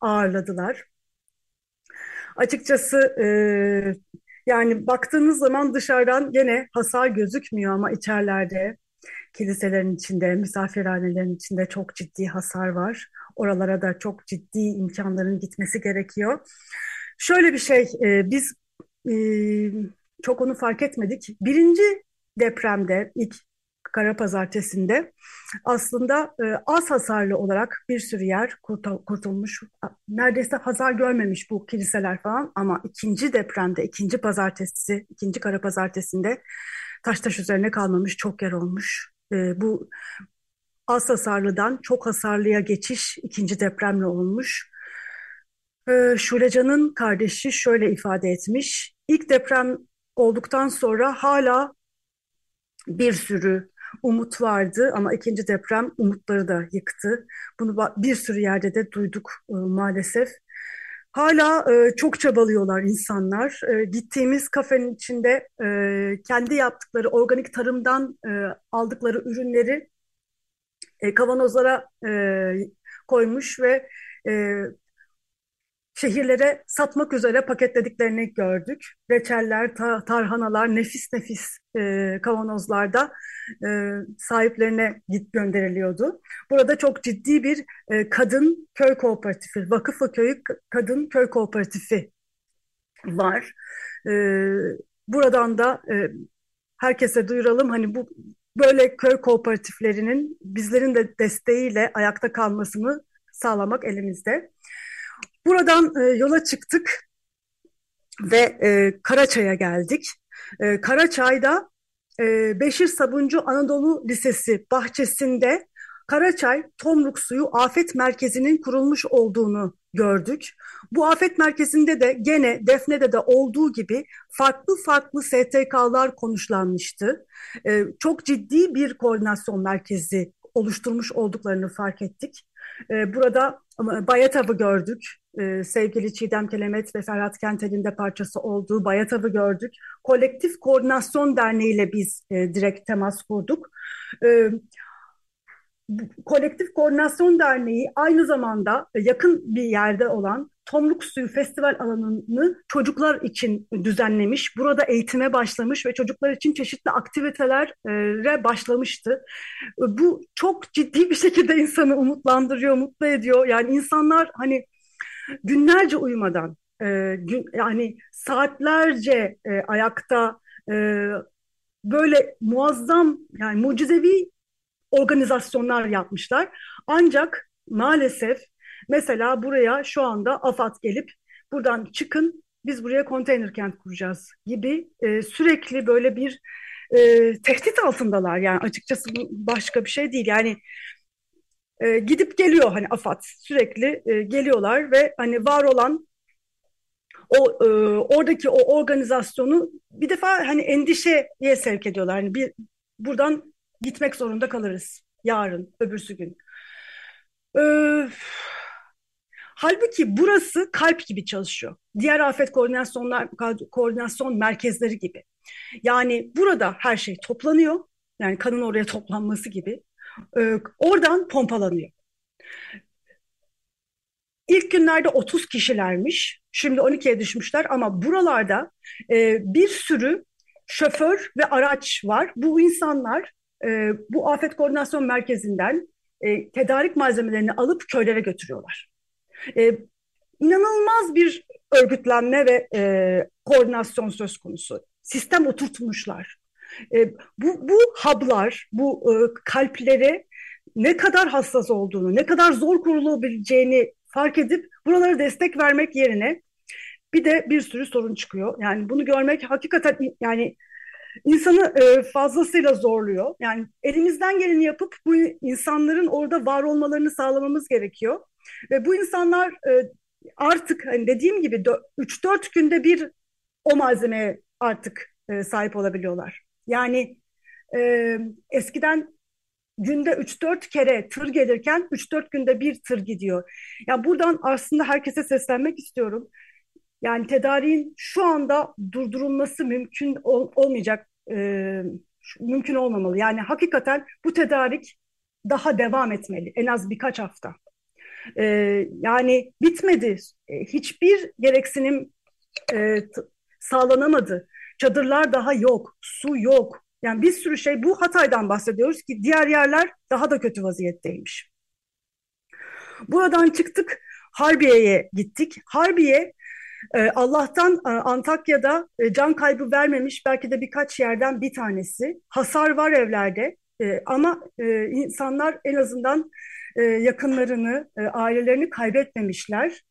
ağırladılar. Açıkçası e, yani baktığınız zaman dışarıdan gene hasar gözükmüyor ama içerilerde kiliselerin içinde, misafirhanelerin içinde çok ciddi hasar var. Oralara da çok ciddi imkanların gitmesi gerekiyor. Şöyle bir şey, e, biz e, çok onu fark etmedik. Birinci depremde, ilk Kara Pazartesi'nde aslında e, az hasarlı olarak bir sürü yer kurtulmuş. Neredeyse hasar görmemiş bu kiliseler falan ama ikinci depremde, ikinci pazartesi, ikinci Kara Pazartesi'nde taş taş üzerine kalmamış çok yer olmuş. E, bu az hasarlıdan çok hasarlıya geçiş ikinci depremle olmuş. E, Şulecan'ın kardeşi şöyle ifade etmiş. İlk deprem olduktan sonra hala bir sürü umut vardı ama ikinci deprem umutları da yıktı. Bunu bir sürü yerde de duyduk e, maalesef. Hala e, çok çabalıyorlar insanlar. E, gittiğimiz kafenin içinde e, kendi yaptıkları organik tarımdan e, aldıkları ürünleri e, kavanozlara e, koymuş ve e, şehirlere satmak üzere paketlediklerini gördük. Reçeller, ta tarhanalar nefis nefis e, kavanozlarda e, sahiplerine git gönderiliyordu. Burada çok ciddi bir e, kadın köy kooperatifi, Vakıflı Köyü Kadın Köy Kooperatifi var. E, buradan da e, herkese duyuralım hani bu böyle köy kooperatiflerinin bizlerin de desteğiyle ayakta kalmasını sağlamak elimizde. Buradan e, yola çıktık ve e, Karaçay'a geldik. E, Karaçay'da e, Beşir Sabuncu Anadolu Lisesi bahçesinde Karaçay Tomruk Suyu Afet Merkezi'nin kurulmuş olduğunu gördük. Bu afet merkezinde de gene Defne'de de olduğu gibi farklı farklı STK'lar konuşlanmıştı. Ee, çok ciddi bir koordinasyon merkezi oluşturmuş olduklarını fark ettik. Ee, burada Bayatav'ı gördük. Ee, sevgili Çiğdem Kelemet ve Ferhat Kentel'in de parçası olduğu Bayatav'ı gördük. Kolektif Koordinasyon Derneği ile biz e, direkt temas kurduk. Ee, Kolektif Koordinasyon Derneği aynı zamanda yakın bir yerde olan Tomruk Suyu Festival alanını çocuklar için düzenlemiş. Burada eğitime başlamış ve çocuklar için çeşitli aktivitelere başlamıştı. Bu çok ciddi bir şekilde insanı umutlandırıyor, mutlu ediyor. Yani insanlar hani günlerce uyumadan, e, gün, yani saatlerce e, ayakta e, böyle muazzam yani mucizevi organizasyonlar yapmışlar. Ancak maalesef mesela buraya şu anda AFAD gelip buradan çıkın biz buraya konteyner kent kuracağız gibi e, sürekli böyle bir e, tehdit altındalar. Yani açıkçası başka bir şey değil. Yani e, gidip geliyor hani AFAD sürekli e, geliyorlar ve hani var olan o e, oradaki o organizasyonu bir defa hani endişeye sevk ediyorlar. Hani bir buradan gitmek zorunda kalırız yarın, öbürsü gün. Ee, halbuki burası kalp gibi çalışıyor. Diğer afet koordinasyonlar, koordinasyon merkezleri gibi. Yani burada her şey toplanıyor. Yani kanın oraya toplanması gibi. Ee, oradan pompalanıyor. İlk günlerde 30 kişilermiş. Şimdi 12'ye düşmüşler ama buralarda e, bir sürü şoför ve araç var. Bu insanlar e, bu afet koordinasyon merkezinden e, tedarik malzemelerini alıp köylere götürüyorlar. E, inanılmaz bir örgütlenme ve e, koordinasyon söz konusu. Sistem oturtmuşlar. E, bu, bu hub'lar, bu e, kalpleri ne kadar hassas olduğunu, ne kadar zor kurulabileceğini fark edip buralara destek vermek yerine bir de bir sürü sorun çıkıyor. Yani bunu görmek hakikaten yani insanı e, fazlasıyla zorluyor. Yani elimizden geleni yapıp bu insanların orada var olmalarını sağlamamız gerekiyor. Ve bu insanlar e, artık hani dediğim gibi 3-4 günde bir o malzemeye artık e, sahip olabiliyorlar. Yani e, eskiden günde 3-4 kere tır gelirken 3-4 günde bir tır gidiyor. Ya yani buradan aslında herkese seslenmek istiyorum. Yani tedariğin şu anda durdurulması mümkün ol, olmayacak, e, mümkün olmamalı. Yani hakikaten bu tedarik daha devam etmeli en az birkaç hafta. E, yani bitmedi. E, hiçbir gereksinim e, sağlanamadı. Çadırlar daha yok, su yok. Yani bir sürü şey bu Hatay'dan bahsediyoruz ki diğer yerler daha da kötü vaziyetteymiş. Buradan çıktık Harbiye'ye gittik. Harbiye e, Allah'tan e, Antakya'da e, can kaybı vermemiş belki de birkaç yerden bir tanesi. Hasar var evlerde ama insanlar en azından yakınlarını, ailelerini kaybetmemişler.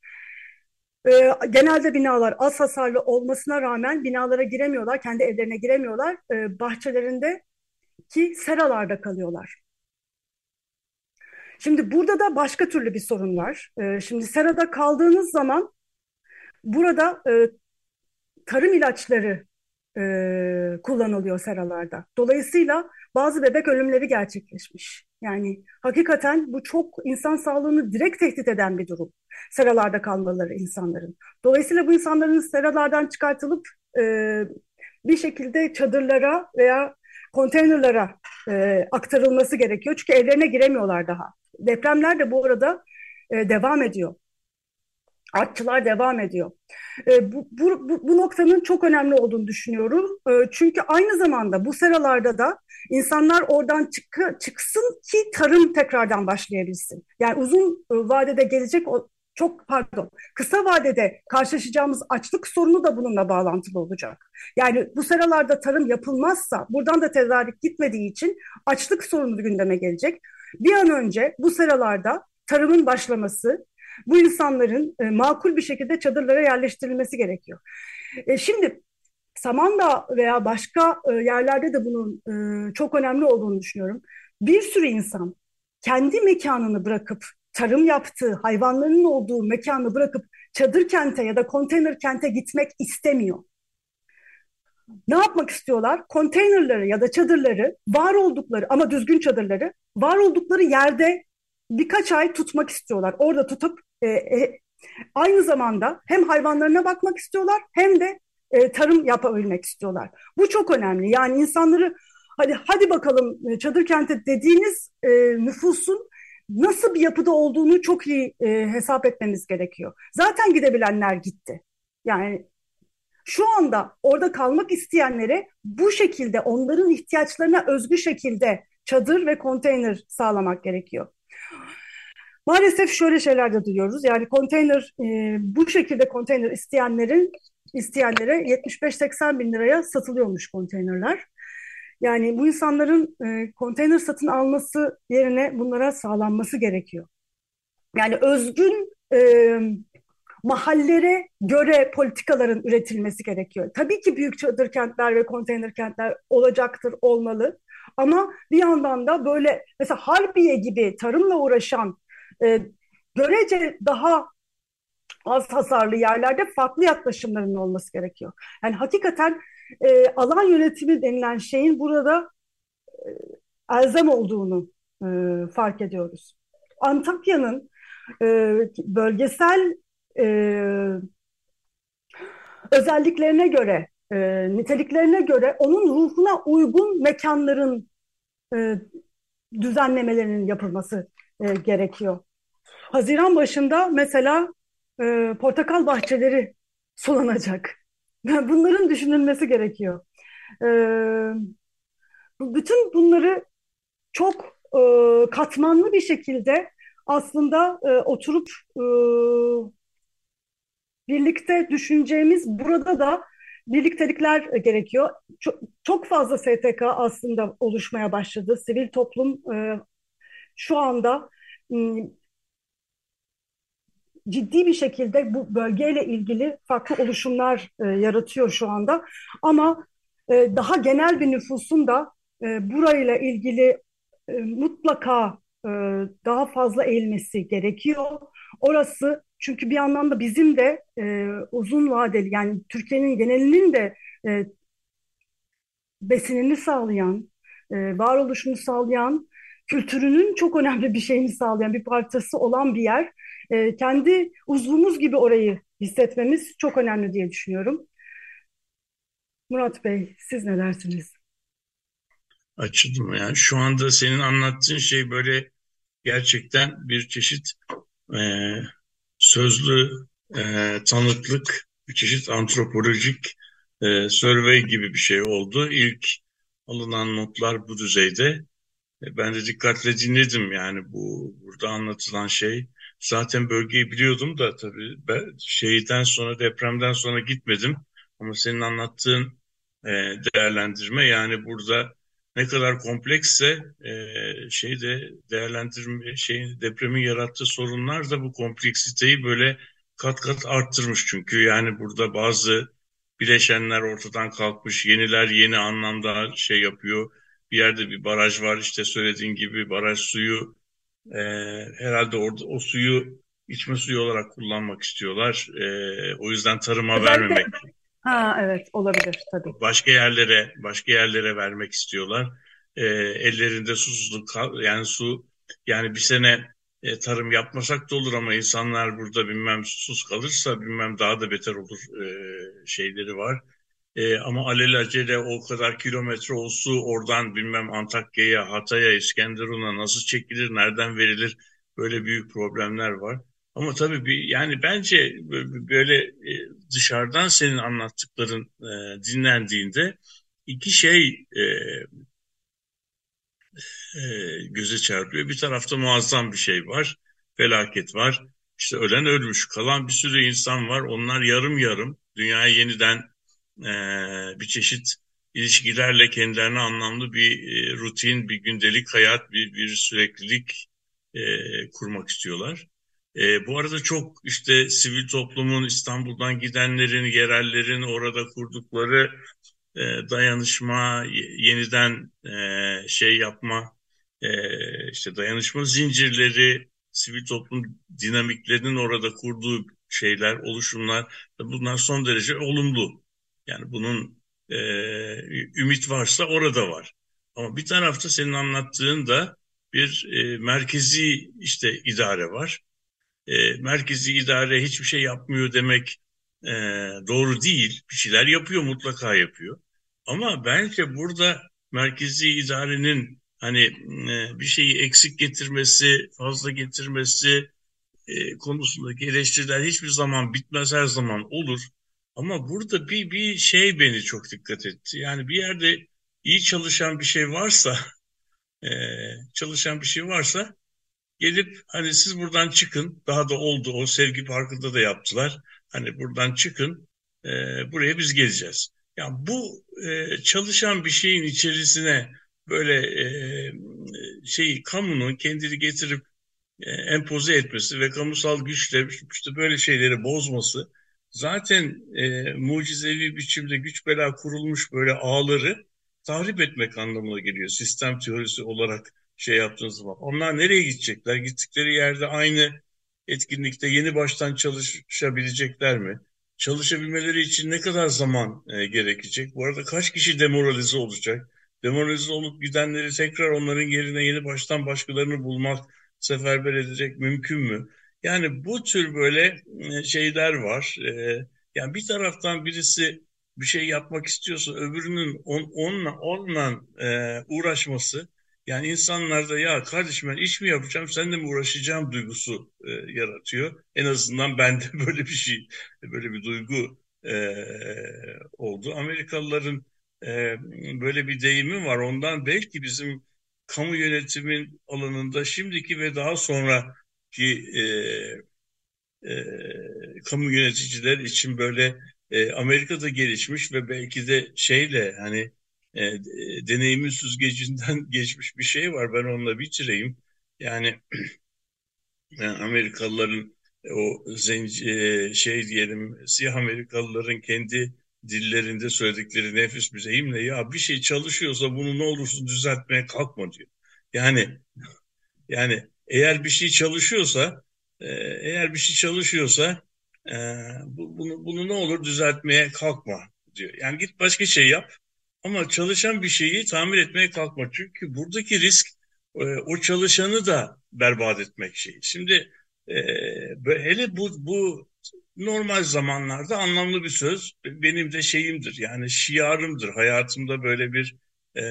E, genelde binalar az hasarlı olmasına rağmen binalara giremiyorlar, kendi evlerine giremiyorlar. E, bahçelerinde ki seralarda kalıyorlar. Şimdi burada da başka türlü bir sorun var. E, şimdi serada kaldığınız zaman burada e, tarım ilaçları e, kullanılıyor seralarda. Dolayısıyla bazı bebek ölümleri gerçekleşmiş. Yani hakikaten bu çok insan sağlığını direkt tehdit eden bir durum. Seralarda kalmaları insanların. Dolayısıyla bu insanların seralardan çıkartılıp e, bir şekilde çadırlara veya konteynerlara e, aktarılması gerekiyor. Çünkü evlerine giremiyorlar daha. Depremler de bu arada e, devam ediyor. Artçılar devam ediyor. E, bu, bu, bu, bu noktanın çok önemli olduğunu düşünüyorum. E, çünkü aynı zamanda bu seralarda da insanlar oradan çık, çıksın ki tarım tekrardan başlayabilsin. Yani uzun e, vadede gelecek o, çok pardon kısa vadede karşılaşacağımız açlık sorunu da bununla bağlantılı olacak. Yani bu seralarda tarım yapılmazsa buradan da tedarik gitmediği için açlık sorunu gündeme gelecek. Bir an önce bu seralarda tarımın başlaması, bu insanların e, makul bir şekilde çadırlara yerleştirilmesi gerekiyor. E, şimdi Samandağ veya başka e, yerlerde de bunun e, çok önemli olduğunu düşünüyorum. Bir sürü insan kendi mekanını bırakıp tarım yaptığı, hayvanlarının olduğu mekanı bırakıp çadır kente ya da konteyner kente gitmek istemiyor. Ne yapmak istiyorlar? Konteynerları ya da çadırları var oldukları ama düzgün çadırları var oldukları yerde birkaç ay tutmak istiyorlar. Orada tutup e, e, aynı zamanda hem hayvanlarına bakmak istiyorlar hem de e, tarım yapabilmek istiyorlar. Bu çok önemli. Yani insanları hadi hadi bakalım e, çadır kenti dediğiniz e, nüfusun nasıl bir yapıda olduğunu çok iyi e, hesap etmemiz gerekiyor. Zaten gidebilenler gitti. Yani şu anda orada kalmak isteyenlere bu şekilde onların ihtiyaçlarına özgü şekilde çadır ve konteyner sağlamak gerekiyor. Maalesef şöyle şeyler de duyuyoruz. Yani konteyner e, bu şekilde konteyner isteyenlerin isteyenlere 75-80 bin liraya satılıyormuş konteynerler. Yani bu insanların e, konteyner satın alması yerine bunlara sağlanması gerekiyor. Yani özgün e, mahallere göre politikaların üretilmesi gerekiyor. Tabii ki büyük çadır kentler ve konteyner kentler olacaktır, olmalı. Ama bir yandan da böyle mesela Harbiye gibi tarımla uğraşan e, görece daha az hasarlı yerlerde farklı yaklaşımların olması gerekiyor. Yani hakikaten e, alan yönetimi denilen şeyin burada e, elzem olduğunu e, fark ediyoruz. Antakya'nın e, bölgesel e, özelliklerine göre, e, niteliklerine göre onun ruhuna uygun mekanların e, düzenlemelerinin yapılması e, gerekiyor. Haziran başında mesela e, portakal bahçeleri sulanacak. Bunların düşünülmesi gerekiyor. E, bütün bunları çok e, katmanlı bir şekilde aslında e, oturup e, birlikte düşüneceğimiz burada da birliktelikler gerekiyor. Çok, çok fazla STK aslında oluşmaya başladı. Sivil toplum e, şu anda ciddi bir şekilde bu bölgeyle ilgili farklı oluşumlar e, yaratıyor şu anda. Ama e, daha genel bir nüfusun da e, burayla ilgili e, mutlaka e, daha fazla eğilmesi gerekiyor. Orası çünkü bir anlamda bizim de e, uzun vadeli yani Türkiye'nin genelinin de e, besinini sağlayan, e, varoluşunu sağlayan, kültürünün çok önemli bir şeyini sağlayan bir parçası olan bir yer. E, kendi uzvumuz gibi orayı hissetmemiz çok önemli diye düşünüyorum. Murat Bey, siz ne dersiniz? Açıldım yani. Şu anda senin anlattığın şey böyle gerçekten bir çeşit e, sözlü e, tanıklık, bir çeşit antropolojik e, survey gibi bir şey oldu. İlk alınan notlar bu düzeyde. E, ben de dikkatle dinledim yani bu burada anlatılan şey. Zaten bölgeyi biliyordum da tabii ben şeyden sonra depremden sonra gitmedim. Ama senin anlattığın e, değerlendirme yani burada ne kadar kompleksse e, şeyde değerlendirme şeyin depremin yarattığı sorunlar da bu kompleksiteyi böyle kat kat arttırmış çünkü yani burada bazı bileşenler ortadan kalkmış, yeniler yeni anlamda şey yapıyor. Bir yerde bir baraj var işte söylediğin gibi baraj suyu e, herhalde orada o suyu içme suyu olarak kullanmak istiyorlar. E, o yüzden tarıma Özellikle, vermemek Ha evet olabilir tabii. Başka yerlere başka yerlere vermek istiyorlar. E, ellerinde susuzluk yani su yani bir sene e, tarım yapmasak da olur ama insanlar burada bilmem susuz kalırsa bilmem daha da beter olur e, şeyleri var. E, ama alelacele o kadar kilometre o su oradan bilmem Antakya'ya, Hatay'a, İskenderun'a nasıl çekilir, nereden verilir böyle büyük problemler var. Ama tabii bir, yani bence böyle e, dışarıdan senin anlattıkların e, dinlendiğinde iki şey e, e, göze çarpıyor. Bir tarafta muazzam bir şey var, felaket var. İşte ölen ölmüş, kalan bir sürü insan var. Onlar yarım yarım dünyaya yeniden e, bir çeşit ilişkilerle kendilerine anlamlı bir e, rutin, bir gündelik hayat, bir, bir süreklilik e, kurmak istiyorlar. E, bu arada çok işte sivil toplumun İstanbul'dan gidenlerin, yerellerin orada kurdukları e, dayanışma, yeniden e, şey yapma, e, işte dayanışma zincirleri, sivil toplum dinamiklerinin orada kurduğu şeyler, oluşumlar bunlar son derece olumlu. Yani bunun e, ümit varsa orada var. Ama bir tarafta senin anlattığın da bir e, merkezi işte idare var e, merkezi idare hiçbir şey yapmıyor demek e, doğru değil. Bir şeyler yapıyor mutlaka yapıyor. Ama bence burada merkezi idarenin hani e, bir şeyi eksik getirmesi, fazla getirmesi e, konusundaki eleştiriler hiçbir zaman bitmez her zaman olur. Ama burada bir bir şey beni çok dikkat etti. Yani bir yerde iyi çalışan bir şey varsa, e, çalışan bir şey varsa gelip hani siz buradan çıkın daha da oldu o sevgi parkında da yaptılar hani buradan çıkın e, buraya biz geleceğiz. Yani bu e, çalışan bir şeyin içerisine böyle e, şeyi kamunun kendini getirip e, empoze etmesi ve kamusal güçle işte böyle şeyleri bozması zaten e, mucizevi biçimde güç bela kurulmuş böyle ağları tahrip etmek anlamına geliyor sistem teorisi olarak şey yaptığınız zaman. Onlar nereye gidecekler? Gittikleri yerde aynı etkinlikte yeni baştan çalışabilecekler mi? Çalışabilmeleri için ne kadar zaman e, gerekecek? Bu arada kaç kişi demoralize olacak? Demoralize olup gidenleri tekrar onların yerine yeni baştan başkalarını bulmak, seferber edecek mümkün mü? Yani bu tür böyle e, şeyler var. E, yani bir taraftan birisi bir şey yapmak istiyorsa öbürünün on, onunla, onunla e, uğraşması yani insanlarda ya kardeşim ben iş mi yapacağım sen de mi uğraşacağım duygusu e, yaratıyor. En azından bende böyle bir şey, böyle bir duygu e, oldu. Amerikalıların e, böyle bir deyimi var. Ondan belki bizim kamu yönetimin alanında şimdiki ve daha sonraki e, e, kamu yöneticiler için böyle e, Amerika'da gelişmiş ve belki de şeyle hani e, deneyimin süzgecinden geçmiş bir şey var. Ben onunla bitireyim. Yani, yani Amerikalıların o zenci, e, şey diyelim siyah Amerikalıların kendi dillerinde söyledikleri nefis bir deyimle ya bir şey çalışıyorsa bunu ne olursun düzeltmeye kalkma diyor. Yani yani eğer bir şey çalışıyorsa e, eğer bir şey çalışıyorsa e, bunu, bunu ne olur düzeltmeye kalkma diyor. Yani git başka şey yap ama çalışan bir şeyi tamir etmeye kalkma. Çünkü buradaki risk o çalışanı da berbat etmek şey. Şimdi hele bu, bu normal zamanlarda anlamlı bir söz. Benim de şeyimdir yani şiarımdır. Hayatımda böyle bir e,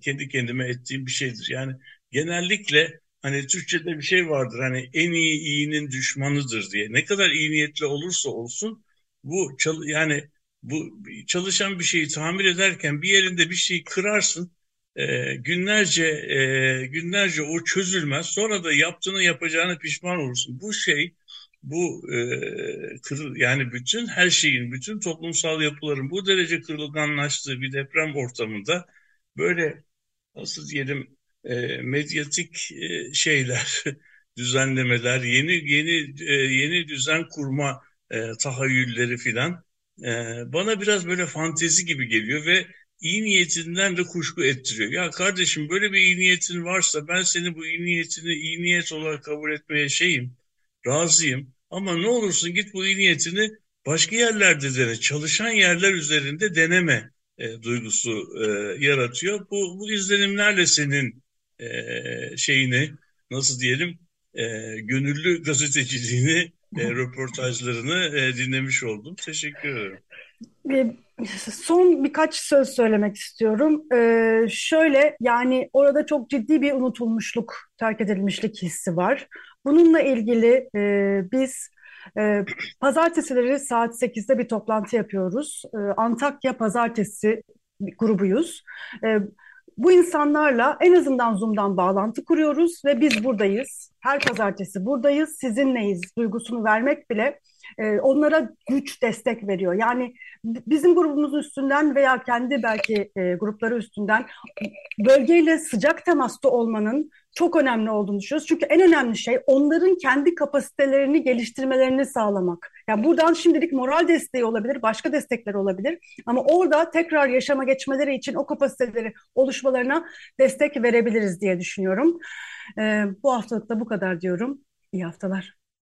kendi kendime ettiğim bir şeydir. Yani genellikle hani Türkçe'de bir şey vardır hani en iyi iyinin düşmanıdır diye. Ne kadar iyi niyetli olursa olsun bu yani bu çalışan bir şeyi tamir ederken bir yerinde bir şeyi kırarsın e, günlerce e, günlerce o çözülmez sonra da yaptığını yapacağını pişman olursun. Bu şey bu e, kırıl yani bütün her şeyin, bütün toplumsal yapıların bu derece kırılganlaştığı bir deprem ortamında böyle nasıl diyelim e, medyatik e, şeyler, düzenlemeler, yeni yeni e, yeni düzen kurma e, tahayyülleri filan e, bana biraz böyle fantezi gibi geliyor ve iyi niyetinden de kuşku ettiriyor. Ya kardeşim böyle bir iyi niyetin varsa ben seni bu iyi niyetini iyi niyet olarak kabul etmeye şeyim, razıyım. Ama ne olursun git bu iyi niyetini başka yerlerde dene, çalışan yerler üzerinde deneme e, duygusu e, yaratıyor. Bu, bu izlenimlerle senin e, şeyini nasıl diyelim e, gönüllü gazeteciliğini, e, röportajlarını e, dinlemiş oldum. Teşekkür ederim. Son birkaç söz söylemek istiyorum. Ee, şöyle yani orada çok ciddi bir unutulmuşluk, terk edilmişlik hissi var. Bununla ilgili e, biz e, pazartesileri saat 8'de bir toplantı yapıyoruz. E, Antakya Pazartesi grubuyuz. E, bu insanlarla en azından Zoom'dan bağlantı kuruyoruz ve biz buradayız. Her pazartesi buradayız, sizinleyiz duygusunu vermek bile e, onlara güç destek veriyor. Yani bizim grubumuz üstünden veya kendi belki e, grupları üstünden bölgeyle sıcak temasta olmanın çok önemli olduğunu düşünüyoruz. Çünkü en önemli şey onların kendi kapasitelerini geliştirmelerini sağlamak. Yani buradan şimdilik moral desteği olabilir, başka destekler olabilir. Ama orada tekrar yaşama geçmeleri için o kapasiteleri oluşmalarına destek verebiliriz diye düşünüyorum. Ee, bu haftalık da bu kadar diyorum. İyi haftalar.